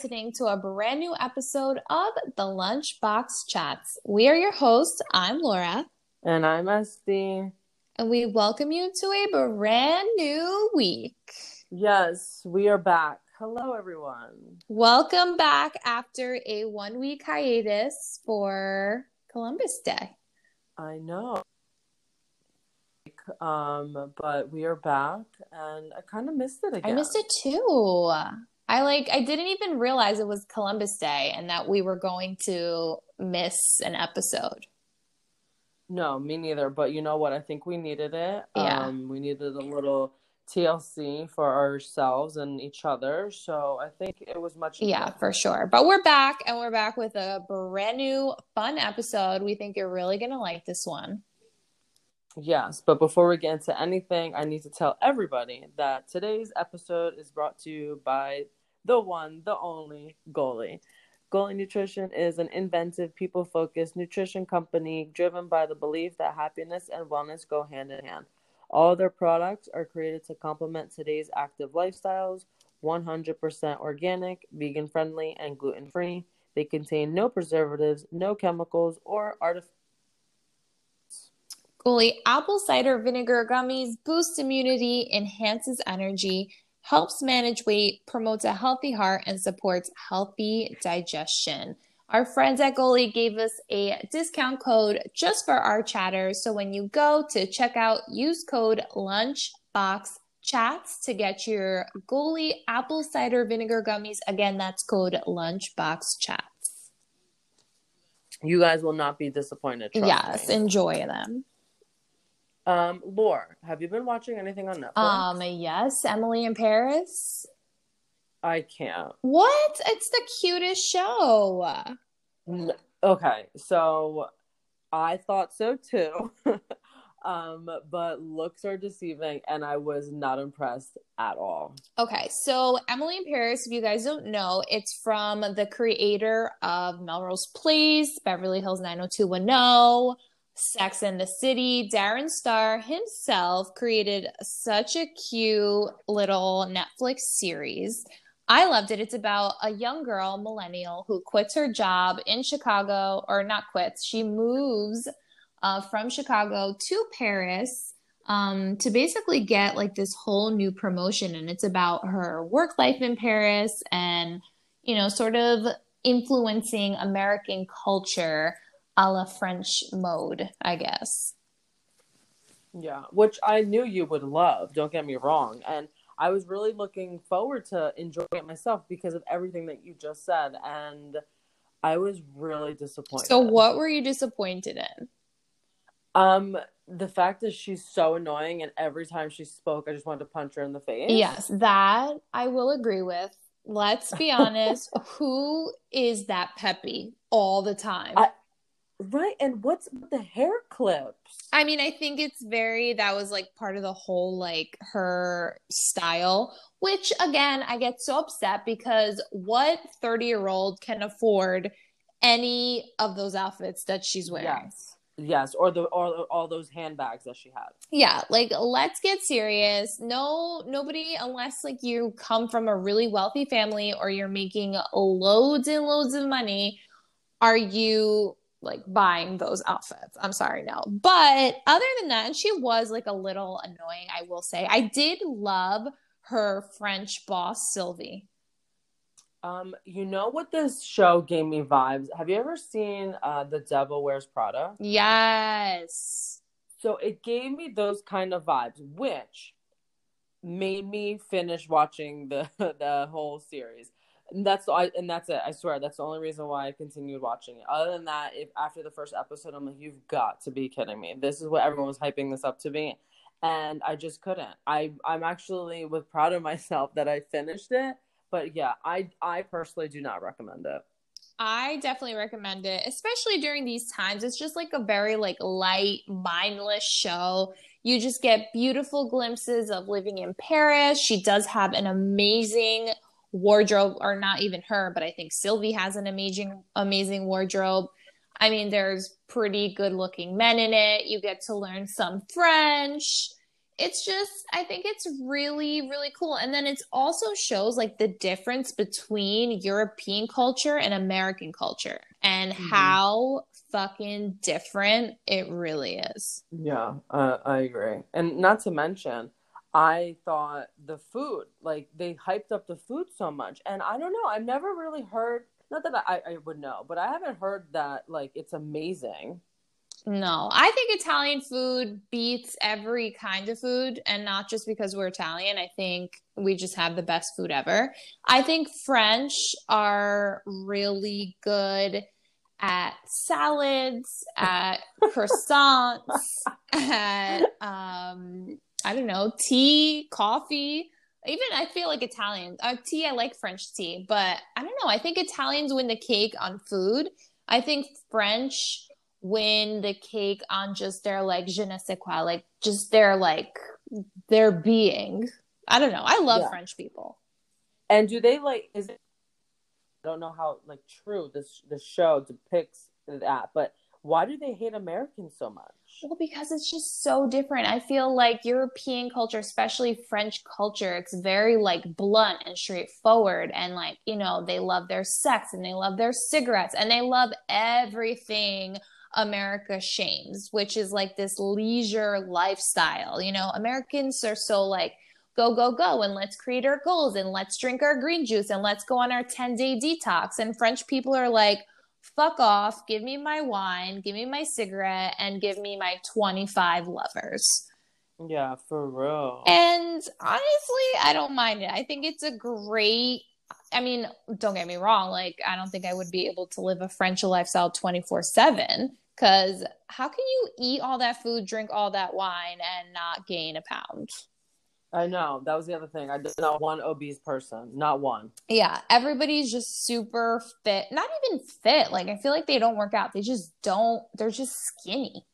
listening to a brand new episode of the Lunchbox Chats. We are your hosts. I'm Laura. And I'm Este. And we welcome you to a brand new week. Yes, we are back. Hello, everyone. Welcome back after a one week hiatus for Columbus Day. I know. Um, but we are back and I kind of missed it again. I missed it too. I like I didn't even realize it was Columbus Day and that we were going to miss an episode. No, me neither. But you know what? I think we needed it. Yeah. Um, we needed a little TLC for ourselves and each other. So I think it was much. Yeah, for sure. But we're back and we're back with a brand new fun episode. We think you're really going to like this one. Yes, but before we get into anything, I need to tell everybody that today's episode is brought to you by the one, the only Goli. Goli Nutrition is an inventive, people focused nutrition company driven by the belief that happiness and wellness go hand in hand. All their products are created to complement today's active lifestyles 100% organic, vegan friendly, and gluten free. They contain no preservatives, no chemicals, or artificial Goli apple cider vinegar gummies boosts immunity, enhances energy, helps manage weight, promotes a healthy heart, and supports healthy digestion. Our friends at Goli gave us a discount code just for our chatters. So when you go to checkout, use code LunchboxChats to get your Goli apple cider vinegar gummies. Again, that's code LunchboxChats. You guys will not be disappointed. Yes, me. enjoy them. Um, Lore, have you been watching anything on Netflix? Um, yes, Emily in Paris. I can't. What? It's the cutest show. N- Okay, so I thought so too. um, but looks are deceiving, and I was not impressed at all. Okay, so Emily in Paris, if you guys don't know, it's from the creator of Melrose Place, Beverly Hills 90210, Sex and the City. Darren Star himself created such a cute little Netflix series. I loved it. It's about a young girl, millennial, who quits her job in Chicago, or not quits, she moves uh, from Chicago to Paris um, to basically get like this whole new promotion. And it's about her work life in Paris and, you know, sort of influencing American culture a la French mode, I guess. Yeah, which I knew you would love. Don't get me wrong, and I was really looking forward to enjoying it myself because of everything that you just said, and I was really disappointed. So, what were you disappointed in? Um, the fact that she's so annoying, and every time she spoke, I just wanted to punch her in the face. Yes, that I will agree with. Let's be honest. who is that peppy all the time? I- right. And what's the hair clips? I mean, I think it's very that was like part of the whole like her style, which again, I get so upset because what 30 year old can afford any of those outfits that she's wearing? Yes, yes, or the or all those handbags that she had. Yeah, like let's get serious. No, nobody, unless like you come from a really wealthy family or you're making loads and loads of money, are you like buying those outfits. I'm sorry, no. But other than that, and she was like a little annoying, I will say. I did love her French boss, Sylvie. Um, you know what this show gave me vibes? Have you ever seen uh The Devil Wears Prada? Yes. So it gave me those kind of vibes, which made me finish watching the the whole series. And that's I and that's it. I swear that's the only reason why I continued watching it. Other than that, if after the first episode, I'm like, you've got to be kidding me. This is what everyone was hyping this up to be, and I just couldn't. I I'm actually was proud of myself that I finished it. But yeah, I I personally do not recommend it. I definitely recommend it, especially during these times. It's just like a very like light, mindless show. You just get beautiful glimpses of living in Paris. She does have an amazing wardrobe, or not even her, but I think Sylvie has an amazing, amazing wardrobe. I mean, there's pretty good looking men in it. You get to learn some French. it's just I think it's really really cool and then it also shows like the difference between European culture and American culture and mm-hmm. how fucking different it really is. Yeah, uh, I agree. And not to mention I thought the food, like they hyped up the food so much. And I don't know, I've never really heard, not that I, I would know, but I haven't heard that like it's amazing. No, I think Italian food beats every kind of food, and not just because we're Italian. I think we just have the best food ever. I think French are really good at salads, at croissants, at um, I don't know, tea, coffee. Even I feel like Italian uh, tea. I like French tea, but I don't know. I think Italians win the cake on food. I think French win the cake on just their like je ne sais quoi, like just their like their being. I don't know. I love yeah. French people. And do they like? Is it? I don't know how like true this the show depicts that, but why do they hate Americans so much? Well, because it's just so different. I feel like European culture, especially French culture, it's very like blunt and straightforward. And like, you know, they love their sex and they love their cigarettes and they love everything America shames, which is like this leisure lifestyle. You know, Americans are so like, go, go, go, and let's create our goals and let's drink our green juice and let's go on our 10 day detox. And French people are like, fuck off, give me my wine, give me my cigarette, and give me my 25 lovers. Yeah, for real. And honestly, I don't mind it. I think it's a great I mean, don't get me wrong, like I don't think I would be able to live a French lifestyle 24/7 cuz how can you eat all that food, drink all that wine and not gain a pound? I know. That was the other thing. I did not one obese person. Not one. Yeah. Everybody's just super fit. Not even fit. Like I feel like they don't work out. They just don't they're just skinny.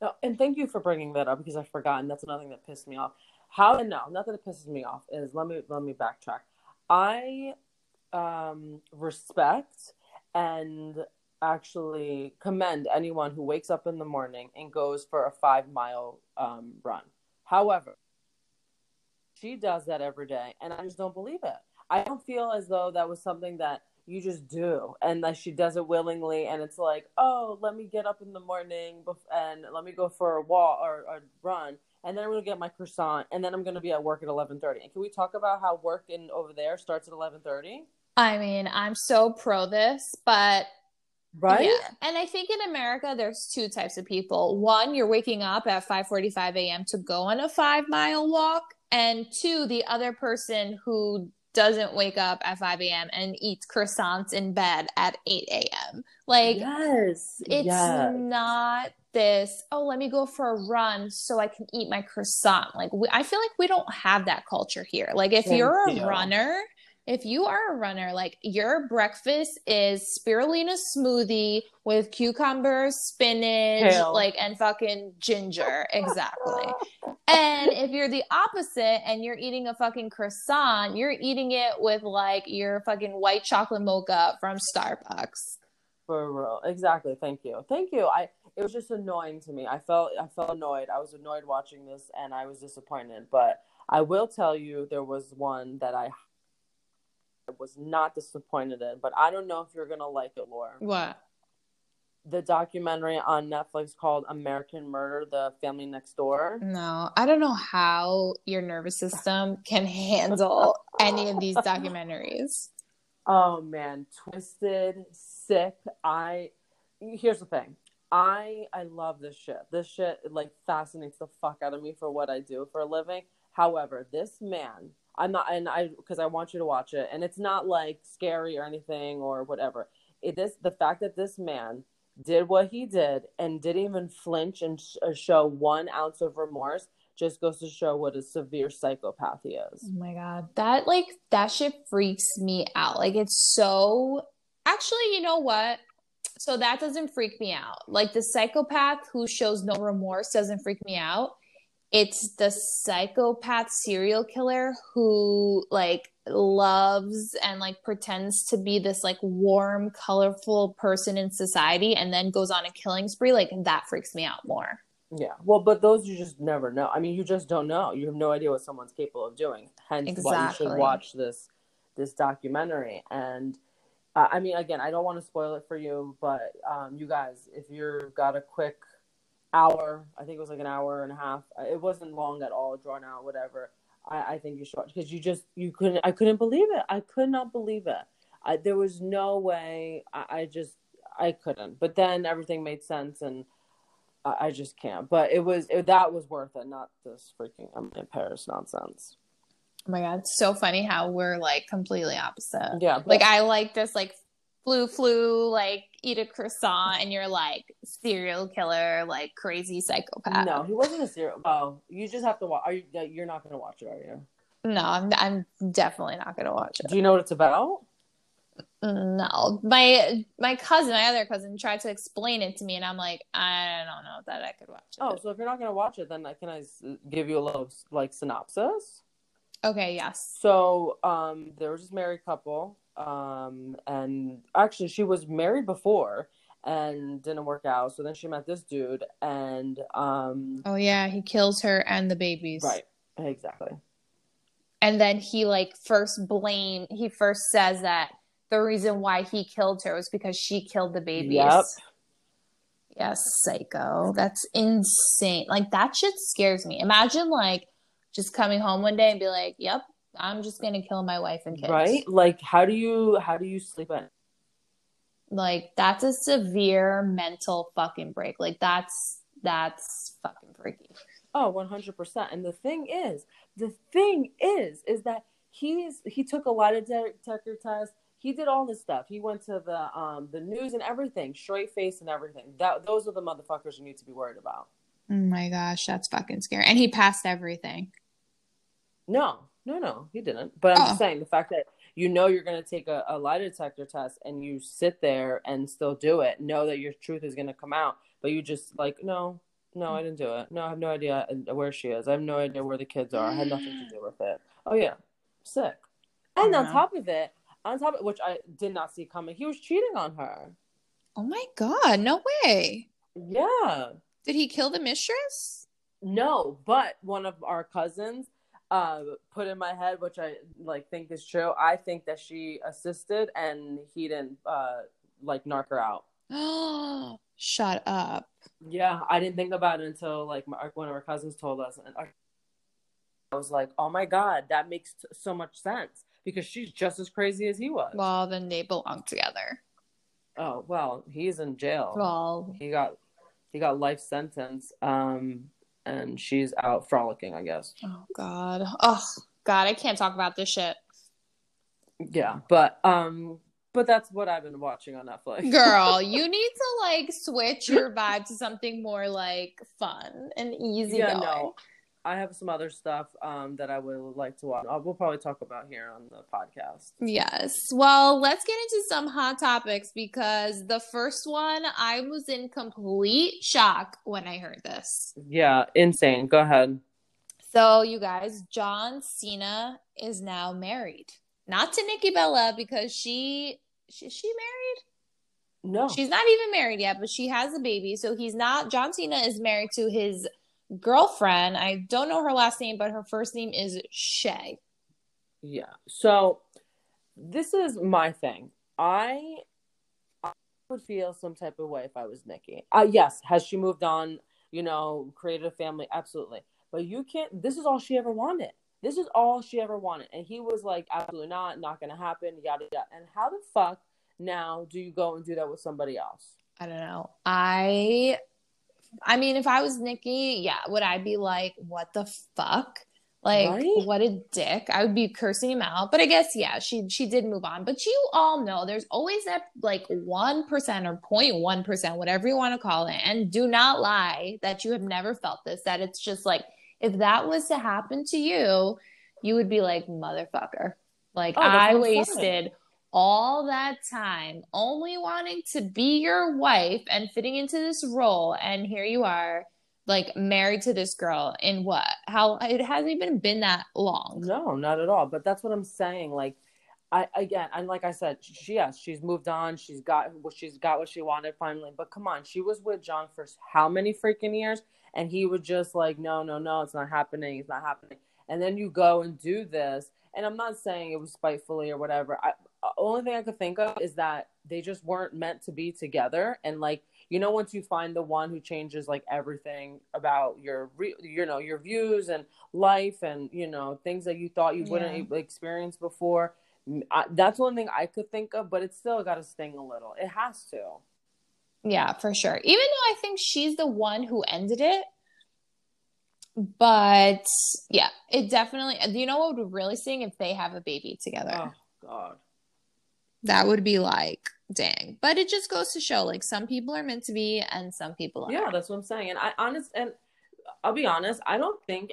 No, and thank you for bringing that up because I forgot and that's another thing that pissed me off. How no, not that it pisses me off is let me let me backtrack. I um respect and actually commend anyone who wakes up in the morning and goes for a 5 mile um run. However, she does that every day, and I just don't believe it. I don't feel as though that was something that you just do and that she does it willingly and it's like oh let me get up in the morning and let me go for a walk or a run and then i'm going to get my croissant and then i'm going to be at work at 11.30 and can we talk about how work in over there starts at 11.30 i mean i'm so pro this but right yeah. and i think in america there's two types of people one you're waking up at 5.45 a.m to go on a five mile walk and two, the other person who doesn't wake up at 5 a.m. and eats croissants in bed at 8 a.m. Like, yes, it's yes. not this, oh, let me go for a run so I can eat my croissant. Like, we, I feel like we don't have that culture here. Like, if Thank you're a you. runner, if you are a runner, like your breakfast is spirulina smoothie with cucumbers, spinach, Hell. like and fucking ginger. exactly. and if you're the opposite and you're eating a fucking croissant, you're eating it with like your fucking white chocolate mocha from Starbucks. For real. Exactly. Thank you. Thank you. I it was just annoying to me. I felt I felt annoyed. I was annoyed watching this and I was disappointed. But I will tell you there was one that I was not disappointed in, but I don't know if you're gonna like it, Laura. What? The documentary on Netflix called American Murder: The Family Next Door. No, I don't know how your nervous system can handle any of these documentaries. Oh man, twisted, sick. I here's the thing. I I love this shit. This shit like fascinates the fuck out of me for what I do for a living. However, this man I'm not, and I because I want you to watch it, and it's not like scary or anything or whatever. It is the fact that this man did what he did and didn't even flinch and sh- uh, show one ounce of remorse just goes to show what a severe psychopath he is. Oh my god, that like that shit freaks me out. Like it's so. Actually, you know what? So that doesn't freak me out. Like the psychopath who shows no remorse doesn't freak me out it's the psychopath serial killer who like loves and like pretends to be this like warm colorful person in society and then goes on a killing spree like that freaks me out more Yeah. Well, but those you just never know. I mean, you just don't know. You have no idea what someone's capable of doing. Hence, why you should watch this this documentary. And uh, I mean, again, I don't want to spoil it for you, but um, you guys, if you've got a quick hour, I think it was like an hour and a half. uh, It wasn't long at all, drawn out, whatever. I, I think you should watch because you just you couldn't. I couldn't believe it. I could not believe it. I, there was no way. I, I just I couldn't. But then everything made sense and. I I just can't. But it was it, that was worth it, not this freaking Emily in Paris nonsense. Oh my god, it's so funny how we're like completely opposite. Yeah, but- Like I like this like flu flu like eat a croissant and you're like serial killer like crazy psychopath. no, he wasn't a serial. Oh, you just have to watch. Are you? You're not going to watch it, are you? No, I'm I'm definitely not gonna watch it. Do you know what it's about? No, my my cousin, my other cousin, tried to explain it to me, and I'm like, I don't know that I could watch it. Oh, so if you're not going to watch it, then can I give you a little like synopsis? okay, yes. So, um, there was this married couple, um, and actually she was married before and didn't work out. So then she met this dude, and um, Oh yeah, he kills her and the babies. right, exactly. and then he like first blame he first says that the reason why he killed her was because she killed the babies Yep. yes psycho that's insane like that shit scares me imagine like just coming home one day and be like yep i'm just gonna kill my wife and kids Right? Like, how do you how do you sleep at? like that's a severe mental fucking break like that's that's fucking freaky Oh, 100%. And the thing is, the thing is, is that he's he took a lie detector tests. He did all this stuff. He went to the um the news and everything, straight face and everything. That those are the motherfuckers you need to be worried about. oh my gosh that's fucking scary and he passed everything No, no, no, he didn't. But I'm Oh. just saying the fact that you know you're going to take a, a lie detector test and you sit there and still do it, know that your truth is going to come out, but you just like, no, no, I didn't do it. No, I have no idea uh, where she is. I have no idea where the kids are. I had nothing to do with it. Oh, yeah, sick. And on top of it, on top of which I did not see coming, he was cheating on her. oh my god no way Yeah. did he kill the mistress No, but one of our cousins uh, put in my head, which I like think is true. I think that she assisted and he didn't uh, like narc her out. Oh, shut up. Yeah, I didn't think about it until like my, one of our cousins told us, and I I was like, "Oh my god, that makes t- so much sense." Because she's just as crazy as he was. Well, then they belong together. oh well, he's in jail. Well, he got he got life sentence, um, and she's out frolicking, I guess. oh god. Oh god, I can't talk about this shit. Yeah, but um, but that's what I've been watching on Netflix. Girl, you need to like switch your vibe to something more like fun and easy yeah, going. no, I have some other stuff um that I would like to watch. Uh, we'll probably talk about here on the podcast. Yes. Well, let's get into some hot topics because the first one, I was in complete shock when I heard this. Yeah, insane. Go ahead. So, you guys, John Cena is now married. Not to Nikki Bella because she, she is she married? No, She's not even married yet, but she has a baby. So he's not. John Cena is married to his girlfriend. I don't know her last name, but her first name is Shay. Yeah. So this is my thing. I, I would feel some type of way if I was Nikki. Uh, yes, has she moved on? You know, created a family? Absolutely. But you can't. This is all she ever wanted. This is all she ever wanted, and he was like, absolutely not, not gonna happen. Yada yada. And how the fuck now do you go and do that with somebody else? I don't know. I I mean, if I was Nikki, yeah, would I be like, what the fuck? Like, Right? what a dick. I would be cursing him out. But I guess, yeah, she she did move on. But you all know there's always that like one percent or 0.1 percent, whatever you want to call it. And do not lie that you have never felt this, that it's just like if that was to happen to you, you would be like, motherfucker. Like Oh, I wasted all that time only wanting to be your wife and fitting into this role and here you are like married to this girl in what how it hasn't even been that long No, not at all. But that's what I'm saying. Like, I again, and like I said, she yes, she's moved on. She's got what she's got what she wanted finally. But come on, she was with John for how many freaking years? And he would just like, no, no, no, it's not happening. It's not happening. And then you go and do this. And I'm not saying it was spitefully or whatever. I, only thing I could think of is that they just weren't meant to be together. And like, you know, once you find the one who changes like everything about your, re- you know, your views and life and you know things that you thought you wouldn't yeah. experience before I, that's one thing I could think of, but it's still got to sting a little. It has to. Yeah, for sure. Even though I think she's the one who ended it. But yeah, it definitely. You know what would really sting if they have a baby together? Oh God, that would be like dang. But it just goes to show, like some people are meant to be, and some people aren't. Yeah, that's what I'm saying. And I honest and I'll be honest, I don't think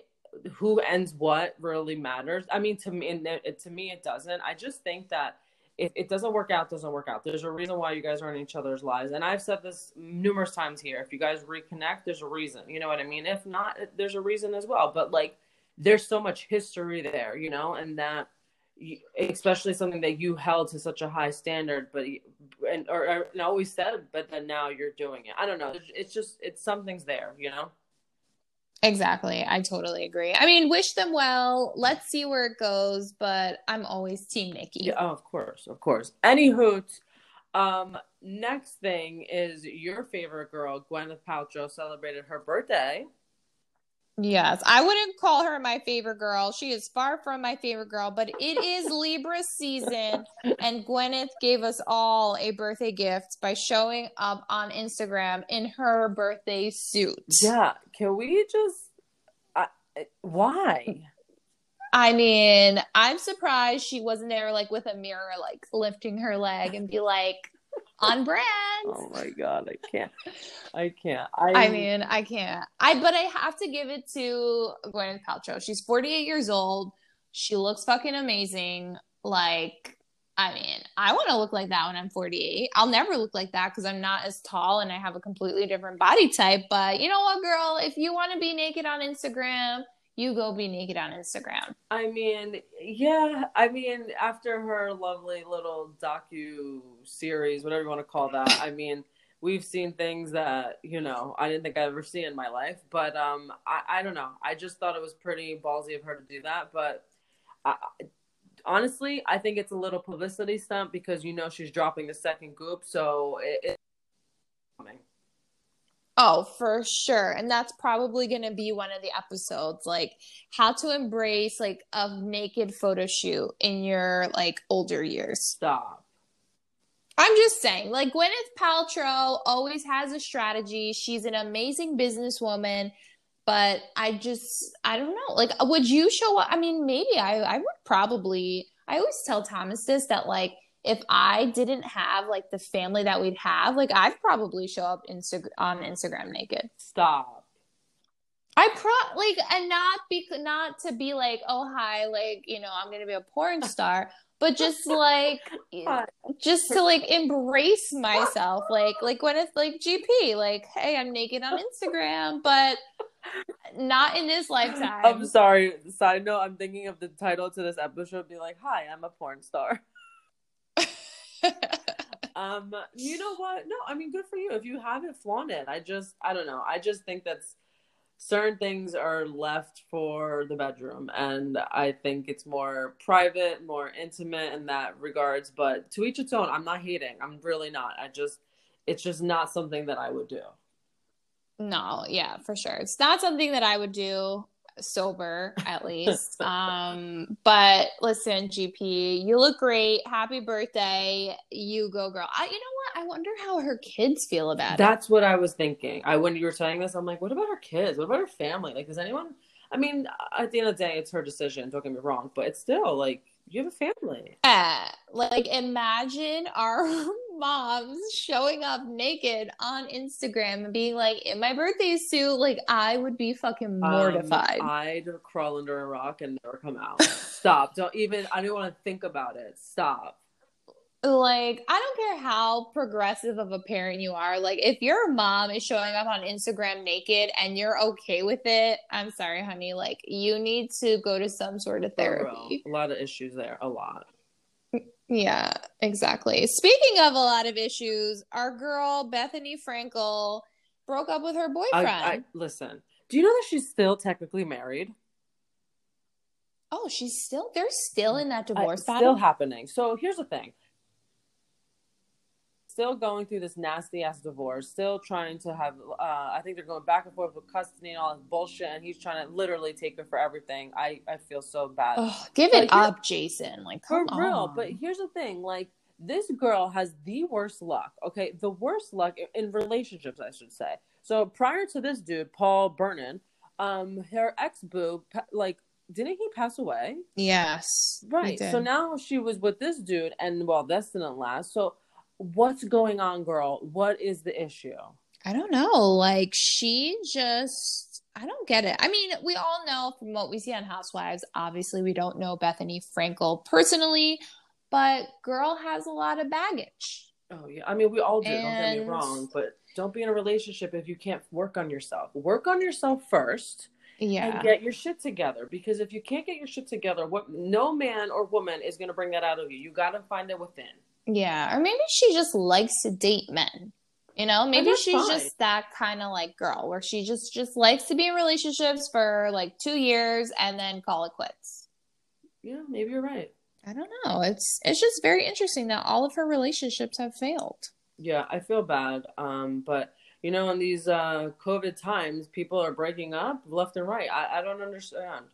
who ends what really matters. I mean, to me, to me, it doesn't. I just think that if it doesn't work out, doesn't work out. There's a reason why you guys are in each other's lives, and I've said this numerous times here. If you guys reconnect, there's a reason. You know what I mean? If not, there's a reason as well. But like, there's so much history there, you know, and that especially something that you held to such a high standard but and or, or and always said but then now you're doing it i don't know it's just it's something's there you know Exactly. I totally agree. I mean, wish them well. Let's see where it goes, but I'm always team Nikki. Yeah, oh, of course, of course. Any hoot. Um, next thing is your favorite girl, Gwyneth Paltrow, celebrated her birthday. Yes, I wouldn't call her my favorite girl. She is far from my favorite girl, but it is Libra season, and Gwyneth gave us all a birthday gift by showing up on Instagram in her birthday suit. Yeah, can we just? Uh, why? I mean, I'm surprised she wasn't there, like with a mirror, like lifting her leg and be like, on brand. Oh my god, I can't. I can't. I, I mean, I can't. I but I have to give it to Gwyneth Paltrow. She's 48 years old. She looks fucking amazing. Like, I mean, I want to look like that when I'm 48. I'll never look like that because I'm not as tall and I have a completely different body type. But you know what, girl? If you want to be naked on Instagram, you go be naked on Instagram. I mean, yeah. I mean, after her lovely little docu series, whatever you want to call that, I mean, we've seen things that you know I didn't think I'd ever see in my life. But um, I, I don't know. I just thought it was pretty ballsy of her to do that. But I, honestly, I think it's a little publicity stunt because you know she's dropping the second goop, so it, it Oh, for sure. And that's probably going to be one of the episodes like how to embrace like a naked photo shoot in your like older years. Stop. I'm just saying, like Gwyneth Paltrow always has a strategy. She's an amazing businesswoman, but I just I don't know. Like would you show up? I mean, maybe I I would probably I always tell Thomas this that like if I didn't have like the family that we'd have, like I'd probably show up Insta- on Instagram naked. Stop. I pro like and not be not to be like oh hi like you know I'm gonna be a porn star but just like just to like embrace myself like like when it's like GP like hey I'm naked on Instagram but not in this lifetime. I'm sorry. Side note: I'm thinking of the title to this episode. Be like, "Hi, I'm a porn star." um, you know what? No, I mean, good for you. If you haven't flaunted. I just, I don't know. I just think that's certain things are left for the bedroom, and I think it's more private, more intimate in that regards. But to each its own. I'm not hating. I'm really not. I just, it's just not something that I would do. No, yeah, for sure. It's not something that I would do sober at least. um, but listen, GP, you look great. Happy birthday. You go, girl. I, you know what? I wonder how her kids feel about That's it. That's what I was thinking. I when you were saying this, I'm like, what about her kids? What about her family? Like, does anyone? I mean, at the end of the day, it's her decision. Don't get me wrong, but it's still like you have a family. Yeah. Like imagine our moms showing up naked on Instagram and being like, in my birthday suit, like I would be fucking um, mortified. Um, I'd crawl under a rock and never come out. Stop. Don't even I don't want to think about it. Stop like i don't care how progressive of a parent you are like if your mom is showing up on instagram naked and you're okay with it i'm sorry honey like you need to go to some sort of therapy a lot of issues there a lot Yeah, exactly. Speaking of a lot of issues, our girl Bethenny Frankel broke up with her boyfriend. I, I, listen, do you know that she's still technically married? Oh, she's still they're still in that divorce I. Still happening. So here's the thing. Still going through this nasty ass divorce, still trying to have uh I think they're going back and forth with custody and all this bullshit and he's trying to literally take her for everything. I I feel so bad. Ugh, give it up, Jason. Like for come real. But here's the thing, like this girl has the worst luck. Okay, the worst luck in relationships, I should say. So prior to this dude, Paul Bernon, um, her ex boo, like, didn't he pass away? Yes, Right. So now she was with this dude, and well, this didn't last. So what's going on, girl? What is the issue? I don't know. Like she just I don't get it. I mean, we all know from what we see on Housewives, obviously we don't know Bethenny Frankel personally, but girl has a lot of baggage. Oh yeah, I mean we all do. Don't get me wrong, but don't be in a relationship if you can't work on yourself. Work on yourself first. Yeah. and get your shit together because if you can't get your shit together what no man or woman is going to bring that out of you you got to find it within Yeah, or maybe she just likes to date men. You know, maybe she's fine. just that kind of like girl where she just just likes to be in relationships for like 2 years and then call it quits. yeah maybe you're right I don't know. It's it's just very interesting that all of her relationships have failed. yeah i feel bad um but you know in these uh covid times people are breaking up left and right i, I don't understand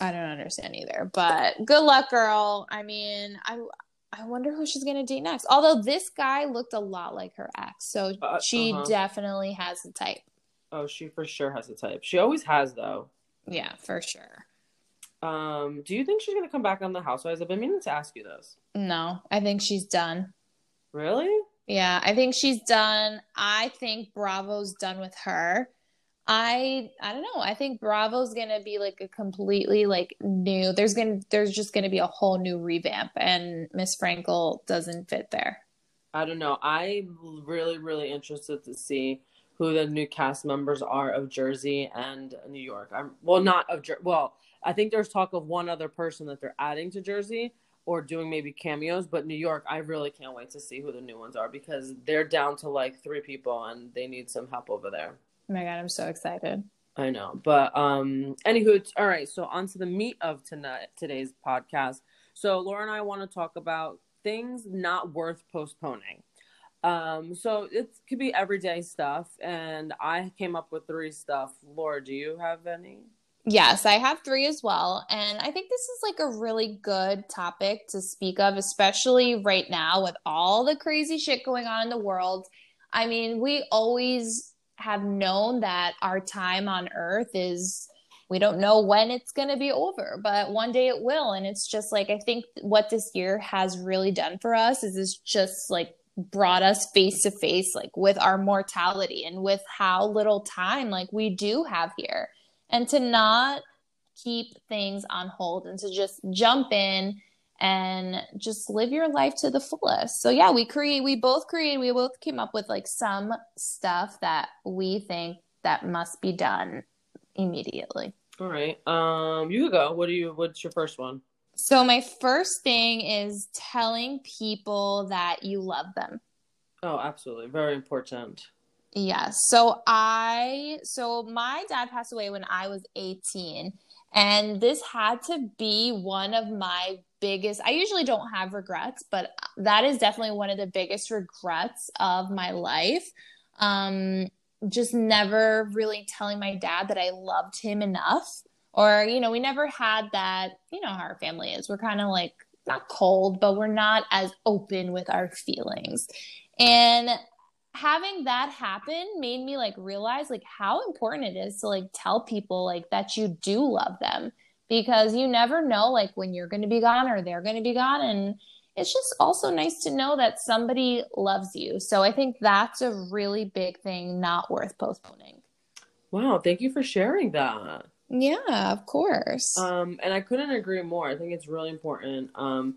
I don't understand either, but good luck, girl. I mean, I I wonder who she's gonna date next. Although this guy looked a lot like her ex, so Uh, she uh-huh. definitely has the type. oh she for sure has a type she always has though Yeah, for sure. um do you think she's going to come back on the housewives i've been meaning to ask you this No, I think she's done. really Yeah, I think she's done. I think Bravo's done with her. I I don't know. I think Bravo's gonna be like a completely like new. There's gonna there's just gonna be a whole new revamp, and Miss Frankel doesn't fit there. I don't know. I'm really, really interested to see who the new cast members are of Jersey and New York. I'm well, not of Jer- well. I think there's talk of one other person that they're adding to Jersey or doing maybe cameos, but New York, I really can't wait to see who the new ones are because they're down to like three people and they need some help over there. Oh my god, I'm so excited. I know, but um, anywho, t- all right. So on to the meat of tonight today's podcast. So Laura and I want to talk about things not worth postponing. Um, so it could be everyday stuff, and I came up with three stuff. Laura, do you have any? Yes, I have three as well. And I think this is like a really good topic to speak of, especially right now with all the crazy shit going on in the world. I mean, we always have known that our time on earth is, we don't know when it's going to be over, but one day it will. And it's just like, I think what this year has really done for us is it's just like brought us face to face, like with our mortality and with how little time like we do have here and to not keep things on hold and to just jump in and just live your life to the fullest. So yeah, we create we both create we both came up with like some stuff that we think that must be done immediately. All right. Um, you go. What do you? What's your first one? So my first thing is telling people that you love them. Oh, absolutely, very important. Yes. So I so my dad passed away when I was 18 and this had to be one of my biggest I usually don't have regrets, but that is definitely one of the biggest regrets of my life. Um just never really telling my dad that I loved him enough or you know, we never had that, you know how our family is. We're kind of like not cold, but we're not as open with our feelings. And having that happen made me like realize like how important it is to like tell people like that you do love them. Because you never know like when you're going to be gone or they're going to be gone. And it's just also nice to know that somebody loves you. So i think that's a really big thing not worth postponing. Wow, thank you for sharing that. yeah of course. Um, and I couldn't agree more. I think it's really important um,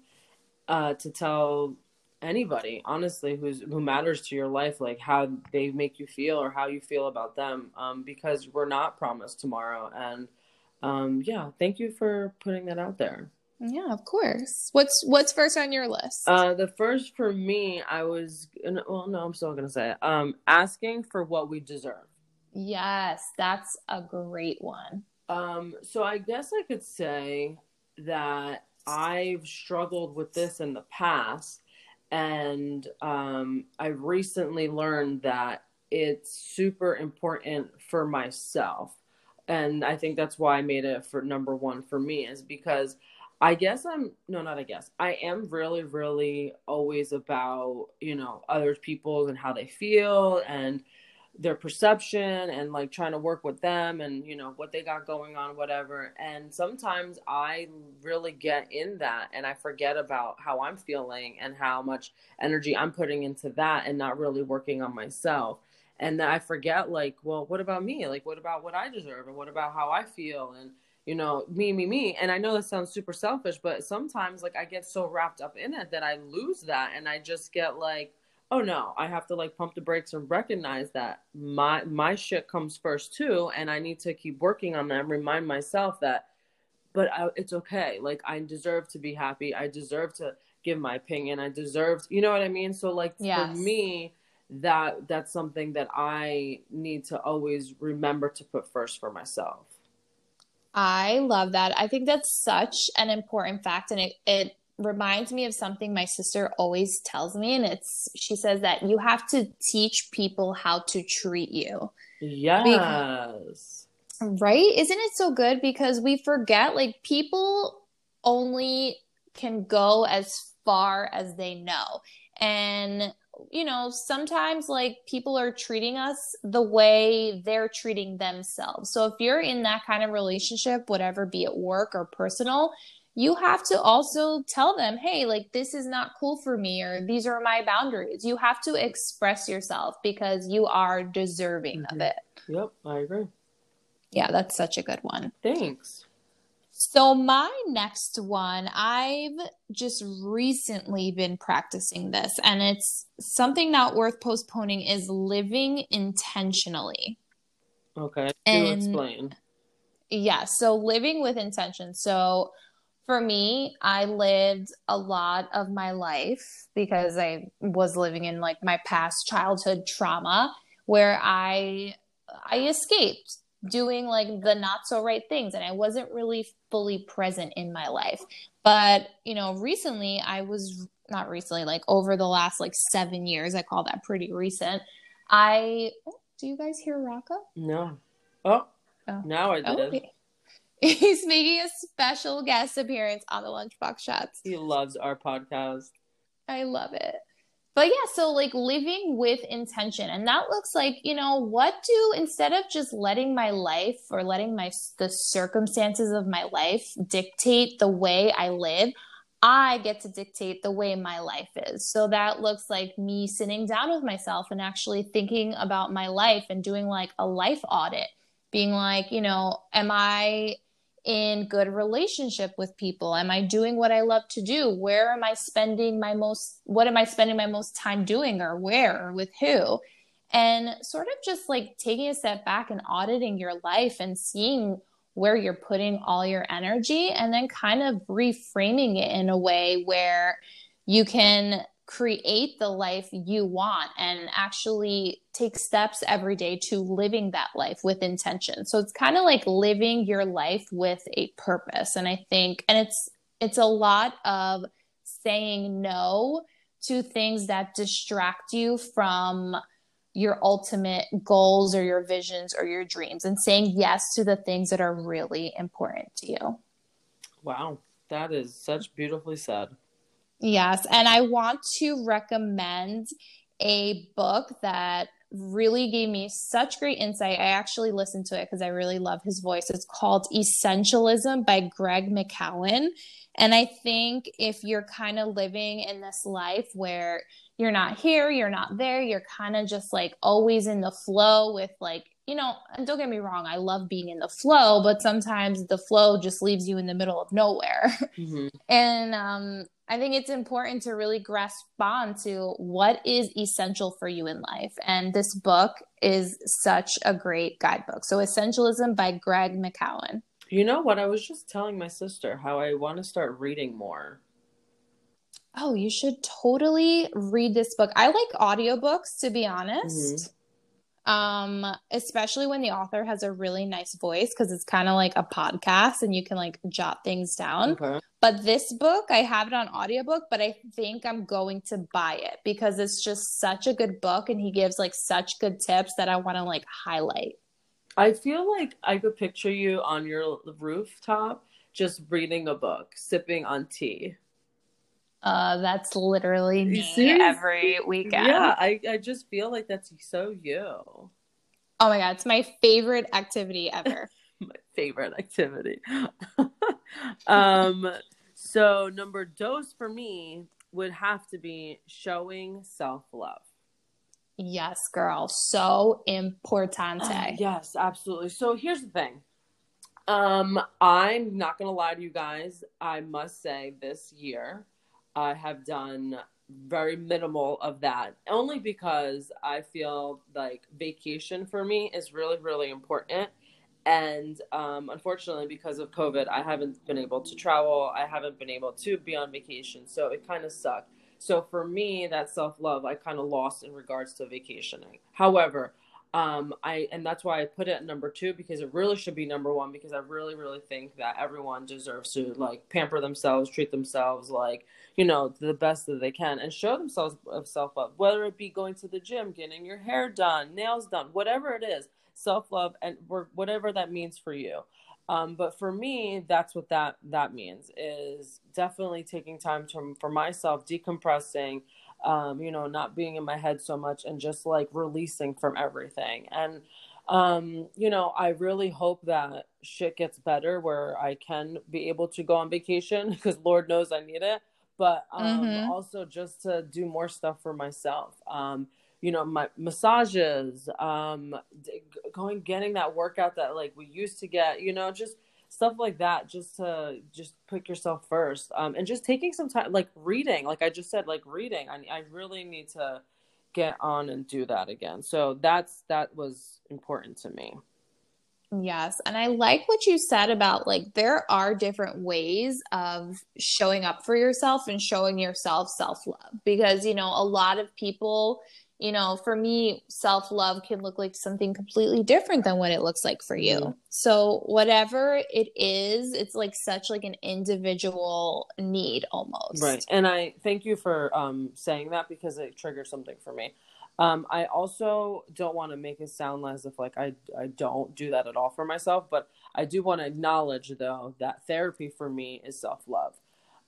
uh, to tell anybody, honestly, who's who matters to your life, like how they make you feel or how you feel about them, um, because we're not promised tomorrow. And um, yeah, thank you for putting that out there. Yeah, of course. What's what's first on your list? Uh, the first for me, I was well, no, I'm still gonna say it. Um, asking for what we deserve. Yes, that's a great one. Um, so I guess I could say that I've struggled with this in the past, and um, I recently learned that it's super important for myself, and I think that's why I made it for number one for me is because I guess I'm no, not I guess. I am really, really always about, you know, other people and how they feel and their perception and like trying to work with them and, you know, what they got going on, whatever. And sometimes I really get in that and I forget about how I'm feeling and how much energy I'm putting into that and not really working on myself. And then I forget, like, well, what about me? Like, what about what I deserve and what about how I feel? And, you know, me, me, me. And I know that sounds super selfish, but sometimes like I get so wrapped up in it that I lose that and I just get like, oh no, I have to like pump the brakes and recognize that my my shit comes first too, and I need to keep working on that and remind myself that but I, it's okay. Like I deserve to be happy. I deserve to give my opinion. I deserve, to, you know what I mean? So like yes. for me, that that's something that I need to always remember to put first for myself. I love that. I think that's such an important fact and it, it reminds me of something my sister always tells me and it's she says that you have to teach people how to treat you. Yes. Because, right? Isn't it so good because we forget like people only can go as far as they know. And you know, sometimes like people are treating us the way they're treating themselves. So if you're in that kind of relationship, whatever be it work or personal, you have to also tell them, hey, like this is not cool for me, or these are my boundaries. You have to express yourself because you are deserving mm-hmm. of it. Yep, I agree. Yeah, that's such a good one. Thanks. So, my next one, I've just recently been practicing this, and it's something not worth postponing is living intentionally. Okay. And explain. Yeah. So, living with intention. So, for me, I lived a lot of my life because I was living in like my past childhood trauma where I I escaped doing like the not so right things and I wasn't really fully present in my life. But, you know, recently I was not recently, like over the last like 7 years, I call that pretty recent. I oh, do you guys hear Rocco? No. Oh. oh. Now I did. Oh, okay. He's making a special guest appearance on the Lunchbox Chats. He loves our podcast. I love it but yeah, so like living with intention. And that looks like, you know, what do instead of just letting my life or letting my the circumstances of my life dictate the way I live, I get to dictate the way my life is. So that looks like me sitting down with myself and actually thinking about my life and doing like a life audit, being like, you know, am I in good relationship with people? Am I doing what I love to do? Where am I spending my most, what am I spending my most time doing or where or with who? And sort of just like taking a step back and auditing your life and seeing where you're putting all your energy and then kind of reframing it in a way where you can create the life you want and actually take steps every day to living that life with intention. So it's kind of like living your life with a purpose. And I think and it's it's a lot of saying no to things that distract you from your ultimate goals or your visions or your dreams and saying yes to the things that are really important to you. Wow, that is such beautifully said. Yes. And I want to recommend a book that really gave me such great insight. I actually listened to it because I really love his voice. It's called Essentialism by Greg McKeown. And I think if you're kind of living in this life where you're not here, you're not there, you're kind of just like always in the flow with like, you know, and don't get me wrong, I love being in the flow, but sometimes the flow just leaves you in the middle of nowhere. Mm-hmm. and um, I think it's important to really grasp on to what is essential for you in life. And this book is such a great guidebook. So, Essentialism by Greg McKeown. You know what? I was just telling my sister how I want to start reading more. Oh, you should totally read this book. I like audiobooks to be honest. Mm-hmm. Um, especially when the author has a really nice voice because it's kind of like a podcast and you can like jot things down. Okay. But this book, I have it on audiobook, but I think I'm going to buy it because it's just such a good book and he gives like such good tips that I want to like highlight. I feel like I could picture you on your rooftop just reading a book, sipping on tea. Uh, that's literally me every weekend. Yeah, I, I just feel like that's so you. Oh my god, it's my favorite activity ever. my favorite activity. um, so number dose for me would have to be showing self love. Yes, girl. So importante. yes, absolutely. So here's the thing. Um, I'm not gonna lie to you guys. I must say this year I have done very minimal of that only because I feel like vacation for me is really, really important. And um, unfortunately, because of COVID, I haven't been able to travel. I haven't been able to be on vacation. So it kind of sucked. So for me, that self love I kind of lost in regards to vacationing. However, um, I and that's why I put it at number two because it really should be number one because I really really think that everyone deserves to like pamper themselves, treat themselves like you know the best that they can, and show themselves of self love. Whether it be going to the gym, getting your hair done, nails done, whatever it is, self love and whatever that means for you. Um, but for me, that's what that that means is definitely taking time to, for myself, decompressing, um, you know, not being in my head so much, and just like releasing from everything. And um, you know, I really hope that shit gets better where I can be able to go on vacation because Lord knows I need it. But um, mm-hmm. also just to do more stuff for myself. Um, you know my massages um going getting that workout that like we used to get you know just stuff like that just to just put yourself first. Um and just taking some time like reading like i just said like reading. I, I really need to get on and do that again. So that's that was important to me. Yes. And I like what you said about like there are different ways of showing up for yourself and showing yourself self love because, you know, a lot of people you know, for me, self love can look like something completely different than what it looks like for you. Mm-hmm. So whatever it is, it's like such like an individual need almost. Right. And I thank you for um, saying that because it triggers something for me. Um, I also don't want to make it sound as if like I I don't do that at all for myself, but I do want to acknowledge though that therapy for me is self love.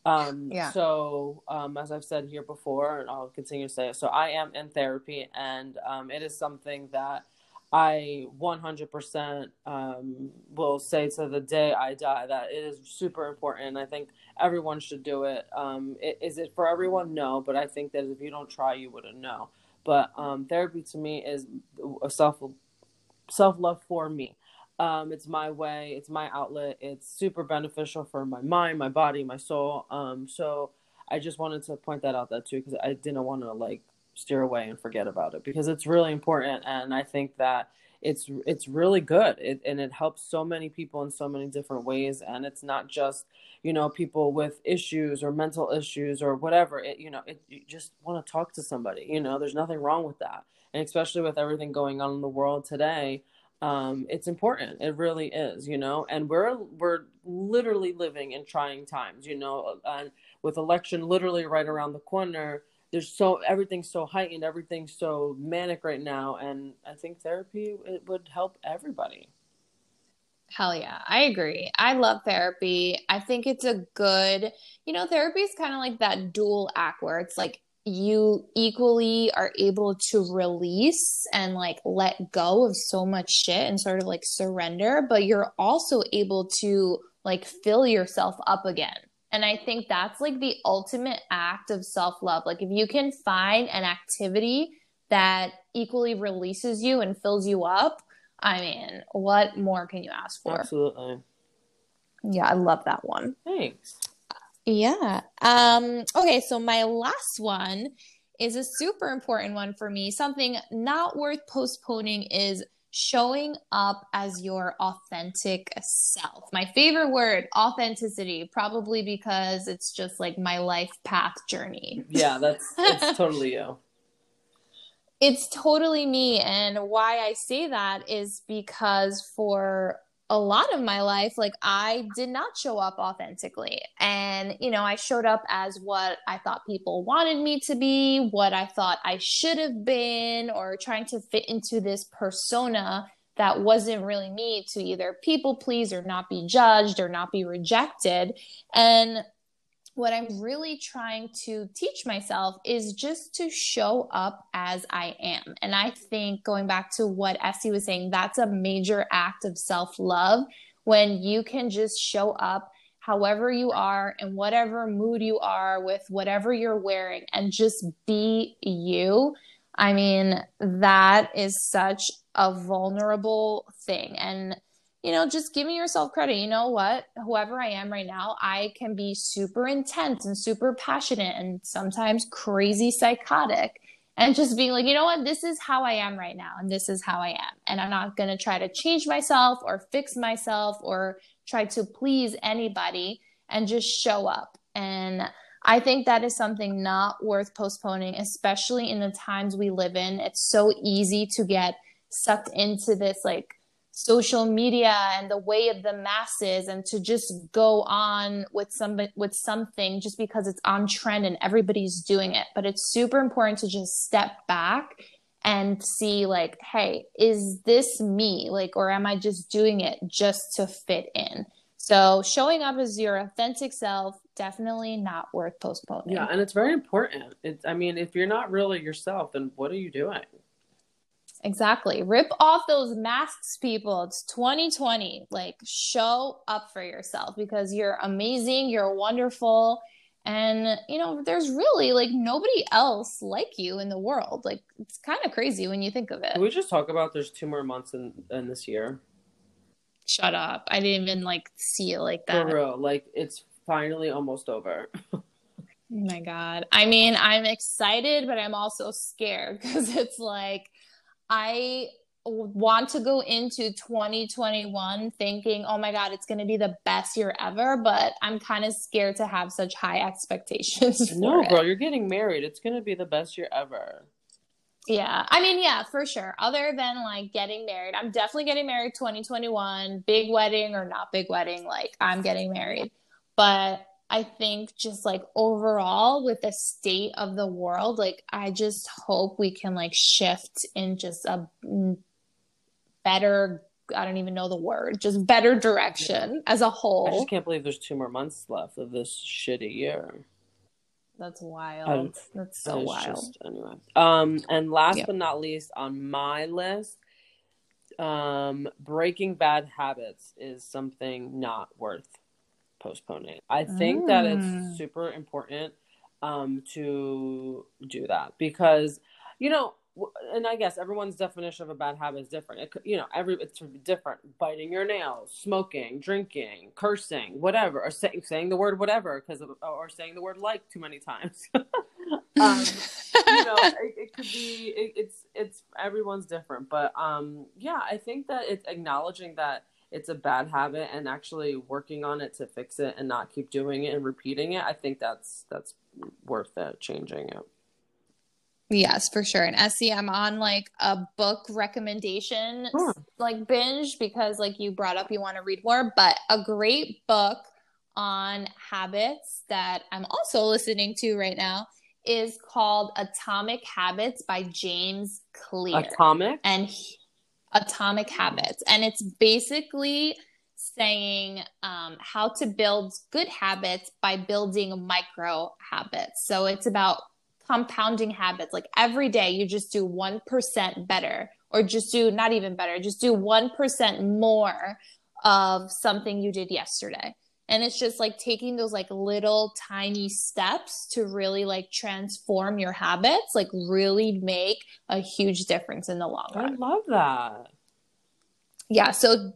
Um, yeah. So, um, as I've said here before, and I'll continue to say it, so I am in therapy, and um, it is something that I 100% um, will say to the day I die that it is super important. I think everyone should do it. Um, it. Is it for everyone? No, but I think that if you don't try, you wouldn't know. But um, therapy to me is a self self love for me. Um, it's my way, it's my outlet. It's super beneficial for my mind, my body, my soul. Um, so I just wanted to point that out that too because I didn't want to like steer away and forget about it because it's really important and I think that it's it's really good it, and it helps so many people in so many different ways and it's not just you know people with issues or mental issues or whatever it you know it, you just want to talk to somebody you know there's nothing wrong with that and especially with everything going on in the world today um, it's important. It really is, you know. And we're we're literally living in trying times, you know. And with election literally right around the corner, there's so everything's so heightened, everything's so manic right now, and I think therapy it would help everybody. Hell yeah, I agree. I love therapy. I think it's a good, you know, therapy is kind of like that dual act where it's like you equally are able to release and like let go of so much shit and sort of like surrender, but you're also able to like fill yourself up again. And I think that's like the ultimate act of self love. Like, if you can find an activity that equally releases you and fills you up, I mean, what more can you ask for? Absolutely. Yeah, I love that one. Thanks. Yeah. Um, okay, so my last one is a super important one for me. Something not worth postponing is showing up as your authentic self. My favorite word, authenticity, probably because it's just like my life path journey. Yeah, that's it's totally you. It's totally me and why I say that is because for a lot of my life, like I did not show up authentically. And, you know, I showed up as what I thought people wanted me to be, what I thought I should have been, or trying to fit into this persona that wasn't really me to either people please or not be judged or not be rejected. And what I'm really trying to teach myself is just to show up as I am. And I think going back to what Este was saying, that's a major act of self love when you can just show up however you are in whatever mood you are with whatever you're wearing and just be you. I mean, that is such a vulnerable thing. And you know, just giving yourself credit. You know what? Whoever I am right now, I can be super intense and super passionate and sometimes crazy psychotic. And just being like, you know what? This is how I am right now. And this is how I am. And I'm not going to try to change myself or fix myself or try to please anybody and just show up. And I think that is something not worth postponing, especially in the times we live in. It's so easy to get sucked into this like social media and the way of the masses and to just go on with some with something just because it's on trend and everybody's doing it. But it's super important to just step back and see like hey is this me? Like or am i just doing it just to fit in? So showing up as your authentic self definitely not worth postponing. Yeah and it's very important. It's i mean if you're not really yourself then what are you doing Exactly. Rip off those masks, people. It's 2020. Like, show up for yourself because you're amazing, you're wonderful. And, you know, there's really like nobody else like you in the world. Like, it's kind of crazy when you think of it. Can we just talk about there's two more months in, in this year? Shut up. I didn't even like see it like that. For real. Like, it's finally almost over. Oh my God. I mean, I'm excited, but I'm also scared because it's like, I want to go into 2021 thinking, oh my God, it's going to be the best year ever, but I'm kind of scared to have such high expectations. no, girl, you're getting married. It's going to be the best year ever. Yeah. I mean, yeah, for sure. Other than like getting married, I'm definitely getting married 2021, big wedding or not big wedding. Like, I'm getting married. But I think just like overall with the state of the world, like I just hope we can like shift in just a better, I don't even know the word, just better direction yeah. as a whole. I just can't believe there's two more months left of this shitty year. That's wild. That's so wild. Just, anyway. Um, and last yep. but not least on my list, um, breaking bad habits is something not worth postponing. I think mm. that it's mm. super important um, to do that because, you know, and I guess everyone's definition of a bad habit is different. It, you know, every it's different. Biting your nails, smoking, drinking, cursing, whatever, or say, saying the word whatever because or saying the word like too many times. um, you know, it, it could be. It, it's it's everyone's different, but um, yeah, I think that it's acknowledging that it's a bad habit and actually working on it to fix it and not keep doing it and repeating it i think that's that's worth it changing it. Yes for sure. And Este i'm on like a book recommendation huh. like binge because like you brought up you want to read more but a great book on habits that i'm also listening to right now is called atomic habits by james clear. Atomic? And he, Atomic Habits. And it's basically saying um, how to build good habits by building micro habits. So it's about compounding habits. Like every day, you just do 1% better, or just do not even better, just do 1% more of something you did yesterday and it's just like taking those like little tiny steps to really like transform your habits like really make a huge difference in the long run i love that yeah so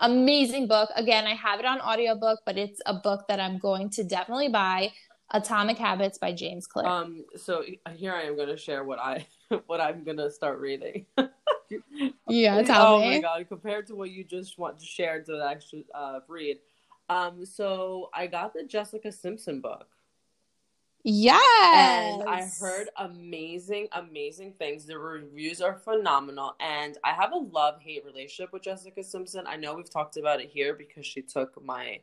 amazing book again i have it on audiobook but it's a book that i'm going to definitely buy atomic habits by james clear um so here i am going to share what i what i'm going to start reading Yeah, tell oh me. my god! Compared to what you just want to share to actually uh, read, um, so I got the Jessica Simpson book. Yes. And I heard amazing, amazing things. The reviews are phenomenal. And I have a love hate relationship with Jessica Simpson. I know we've talked about it here because she took my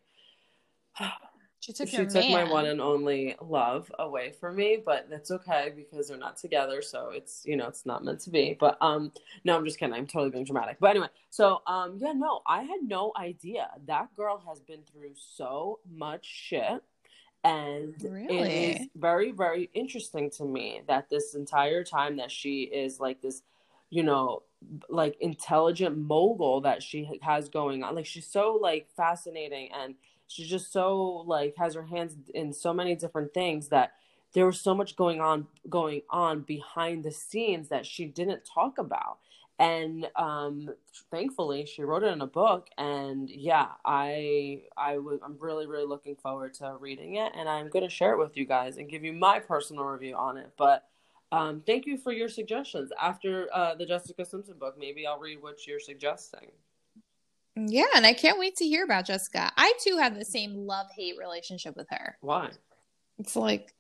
she took, she took my one and only love away from me, but that's okay because they're not together, so it's you know, it's not meant to be. But um no, I'm just kidding. I'm totally being dramatic. But anyway, so um yeah, no, I had no idea. That girl has been through so much shit and it Really? is very very interesting to me that this entire time that she is like this you know like intelligent mogul that she has going on like she's so like fascinating and she's just so like has her hands in so many different things that there was so much going on going on behind the scenes that she didn't talk about. And um thankfully she wrote it in a book. And yeah i i w- i'm really really looking forward to reading it. And i'm going to share it with you guys and give you my personal review on it. But um thank you for your suggestions. After uh the jessica simpson book maybe i'll read what you're suggesting Yeah, and I can't wait to hear about Jessica. I too have the same love hate relationship with her. why It's like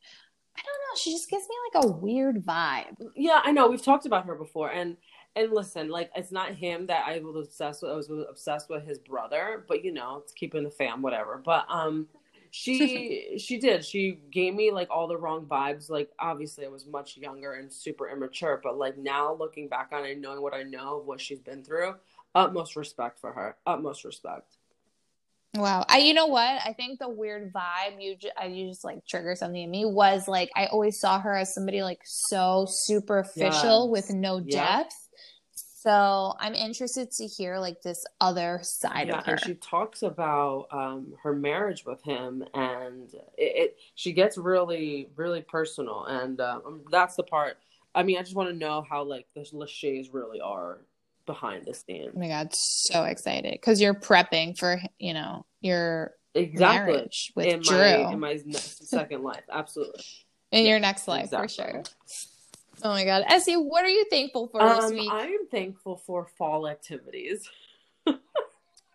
I don't know, she just gives me like a weird vibe. yeah i know we've talked about her before and and listen like it's not him that i was obsessed with i was obsessed with his brother but you know it's keeping the fam whatever but um she she did she gave me like all the wrong vibes like obviously i was much younger and super immature but like now looking back on it knowing what i know of what she's been through utmost respect for her utmost respect Wow. I you know what? I think the weird vibe you just, I you just like trigger something in me was like I always saw her as somebody like so superficial Yes. with no depth. So I'm interested to hear like this other side yeah of her. and she talks about um her marriage with him and it, it she gets really really personal and um that's the part i mean i just want to know how like the lachey's really are behind the scenes. Oh my god, so excited. Because you're prepping for you know your exactly. marriage with in Drew. my in my next, second life. Absolutely. In your next life Exactly. for sure. Oh my god, Este, what are you thankful for this um week? i am thankful for fall activities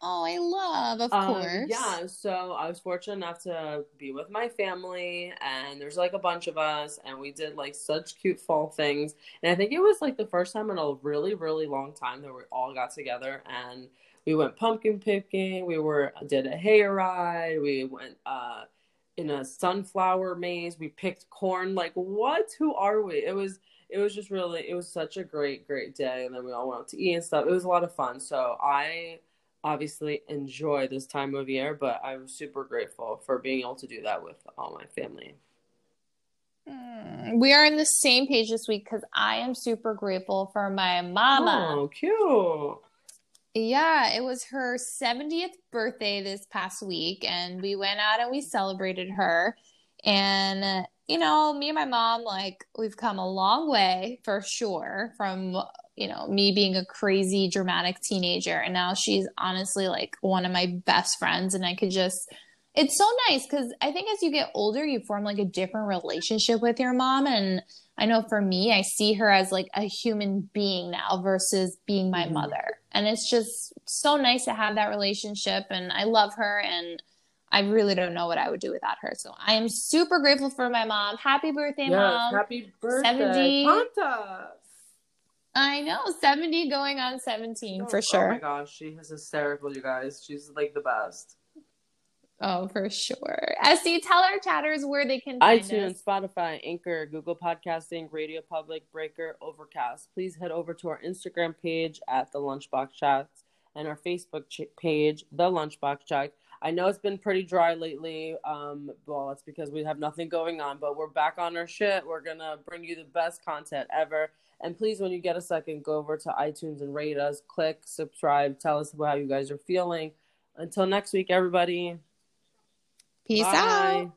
oh, I love, of Um, course. yeah, so I was fortunate enough to be with my family, and there's like a bunch of us, and we did like such cute fall things. And I think it was like the first time in a really, really long time that we all got together, and we went pumpkin picking. We were did a hayride. We went uh, in a sunflower maze. We picked corn. Like what? Who are we? It was. It was just really. It was such a great, great day, and then we all went out to eat and stuff. It was a lot of fun. So I obviously enjoy this time of year, but I'm super grateful for being able to do that with all my family. Mm, We are in the same page this week because I am super grateful for my mama. Oh, cute. Yeah, it was her 70th birthday this past week, and we went out and we celebrated her. And, you know, me and my mom, like, we've come a long way for sure from, you know, me being a crazy, dramatic teenager. And now she's honestly like one of my best friends. And I could just, it's so nice because I think as you get older, you form like a different relationship with your mom. And I know for me, I see her as like a human being now versus being my Mhm. mother. And it's just so nice to have that relationship. And I love her. And I really don't know what I would do without her. So I am super grateful for my mom. Happy birthday, Yes, mom. happy birthday, 70. Ponta. I know, 70 going on 17 for oh, sure. Oh my gosh, she is hysterical, you guys. She's like the best. Oh, for sure. Este, tell our chatters where they can find iTunes, us. Spotify, Anchor, Google Podcasting, Radio Public, Breaker, Overcast. Please head over to our Instagram page at the Lunchbox Chats and our Facebook ch- page, the Lunchbox Chat. I know it's been pretty dry lately. Um, well, it's because we have nothing going on, but we're back on our shit. We're gonna bring you the best content ever. And please, when you get a second, go over to iTunes and rate us. Click, subscribe, tell us about how you guys are feeling. Until next week, everybody. Peace Bye. out.